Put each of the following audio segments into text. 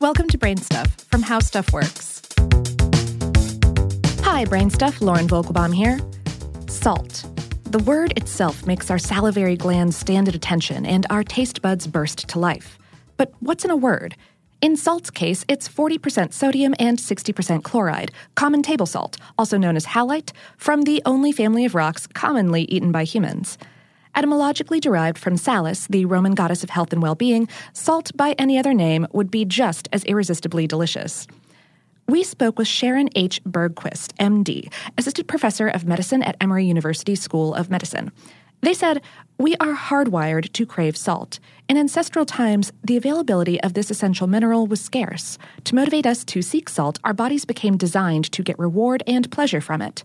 Welcome to Brain Stuff from How Stuff Works. Hi, Brain Stuff. Lauren Vogelbaum here. Salt. The word itself makes our salivary glands stand at attention and our taste buds burst to life. But what's in a word? In salt's case, it's 40% sodium and 60% chloride, common table salt, also known as halite, from the only family of rocks commonly eaten by humans. Etymologically derived from Salus, the Roman goddess of health and well being, salt by any other name would be just as irresistibly delicious. We spoke with Sharon H. Bergquist, MD, assistant professor of medicine at Emory University School of Medicine. They said, We are hardwired to crave salt. In ancestral times, the availability of this essential mineral was scarce. To motivate us to seek salt, our bodies became designed to get reward and pleasure from it.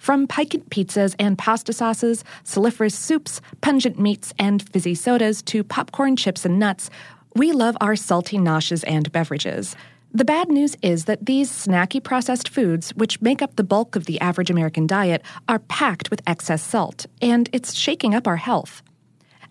From piquant pizzas and pasta sauces, saliferous soups, pungent meats, and fizzy sodas to popcorn chips and nuts, we love our salty noshes and beverages. The bad news is that these snacky processed foods, which make up the bulk of the average American diet, are packed with excess salt, and it's shaking up our health.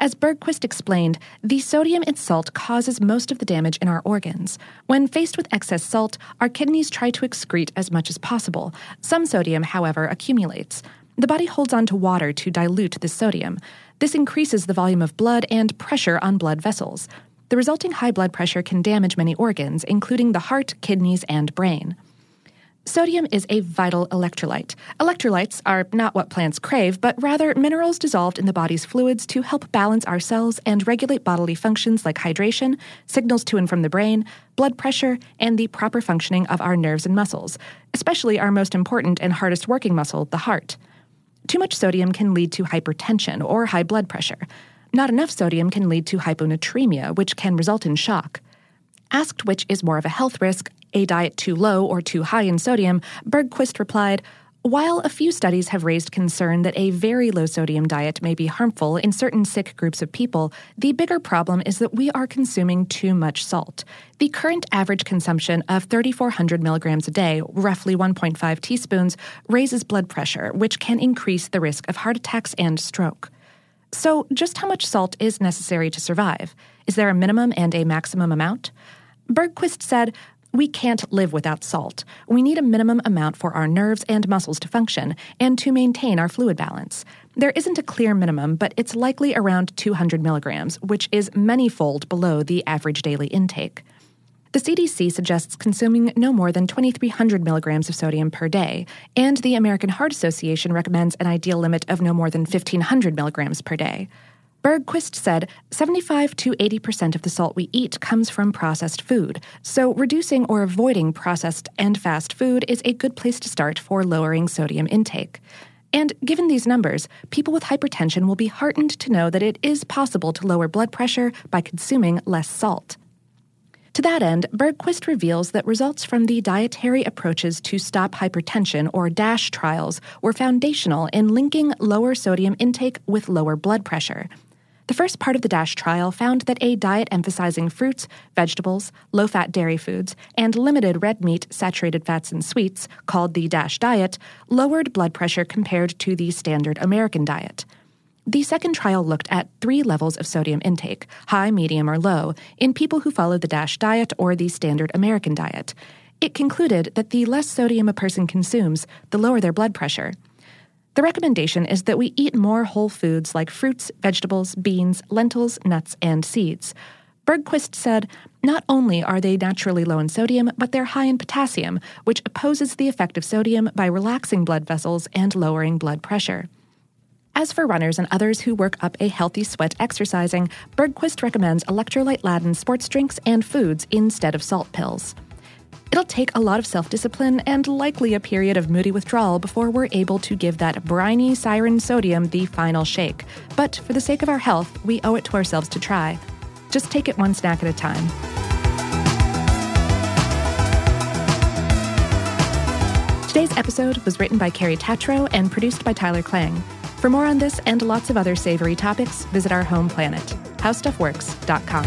As Bergquist explained, the sodium in salt causes most of the damage in our organs. When faced with excess salt, our kidneys try to excrete as much as possible. Some sodium, however, accumulates. The body holds on to water to dilute the sodium. This increases the volume of blood and pressure on blood vessels. The resulting high blood pressure can damage many organs, including the heart, kidneys, and brain. Sodium is a vital electrolyte. Electrolytes are not what plants crave, but rather minerals dissolved in the body's fluids to help balance our cells and regulate bodily functions like hydration, signals to and from the brain, blood pressure, and the proper functioning of our nerves and muscles, especially our most important and hardest working muscle, the heart. Too much sodium can lead to hypertension or high blood pressure. Not enough sodium can lead to hyponatremia, which can result in shock. Asked which is more of a health risk, a diet too low or too high in sodium, Bergquist replied, while a few studies have raised concern that a very low sodium diet may be harmful in certain sick groups of people, the bigger problem is that we are consuming too much salt. The current average consumption of 3,400 milligrams a day, roughly 1.5 teaspoons, raises blood pressure, which can increase the risk of heart attacks and stroke. So, just how much salt is necessary to survive? Is there a minimum and a maximum amount? Bergquist said, we can't live without salt. We need a minimum amount for our nerves and muscles to function and to maintain our fluid balance. There isn't a clear minimum, but it's likely around 200 milligrams, which is manyfold below the average daily intake. The CDC suggests consuming no more than 2,300 milligrams of sodium per day, and the American Heart Association recommends an ideal limit of no more than 1,500 milligrams per day. Bergquist said 75 to 80% of the salt we eat comes from processed food, so reducing or avoiding processed and fast food is a good place to start for lowering sodium intake. And given these numbers, people with hypertension will be heartened to know that it is possible to lower blood pressure by consuming less salt. To that end, Bergquist reveals that results from the dietary approaches to stop hypertension or DASH trials were foundational in linking lower sodium intake with lower blood pressure. The first part of the DASH trial found that a diet emphasizing fruits, vegetables, low fat dairy foods, and limited red meat, saturated fats, and sweets, called the DASH diet, lowered blood pressure compared to the standard American diet. The second trial looked at three levels of sodium intake high, medium, or low in people who followed the DASH diet or the standard American diet. It concluded that the less sodium a person consumes, the lower their blood pressure. The recommendation is that we eat more whole foods like fruits, vegetables, beans, lentils, nuts, and seeds. Bergquist said, not only are they naturally low in sodium, but they're high in potassium, which opposes the effect of sodium by relaxing blood vessels and lowering blood pressure. As for runners and others who work up a healthy sweat exercising, Bergquist recommends electrolyte laden sports drinks and foods instead of salt pills. It'll take a lot of self discipline and likely a period of moody withdrawal before we're able to give that briny siren sodium the final shake. But for the sake of our health, we owe it to ourselves to try. Just take it one snack at a time. Today's episode was written by Carrie Tatro and produced by Tyler Klang. For more on this and lots of other savory topics, visit our home planet, howstuffworks.com.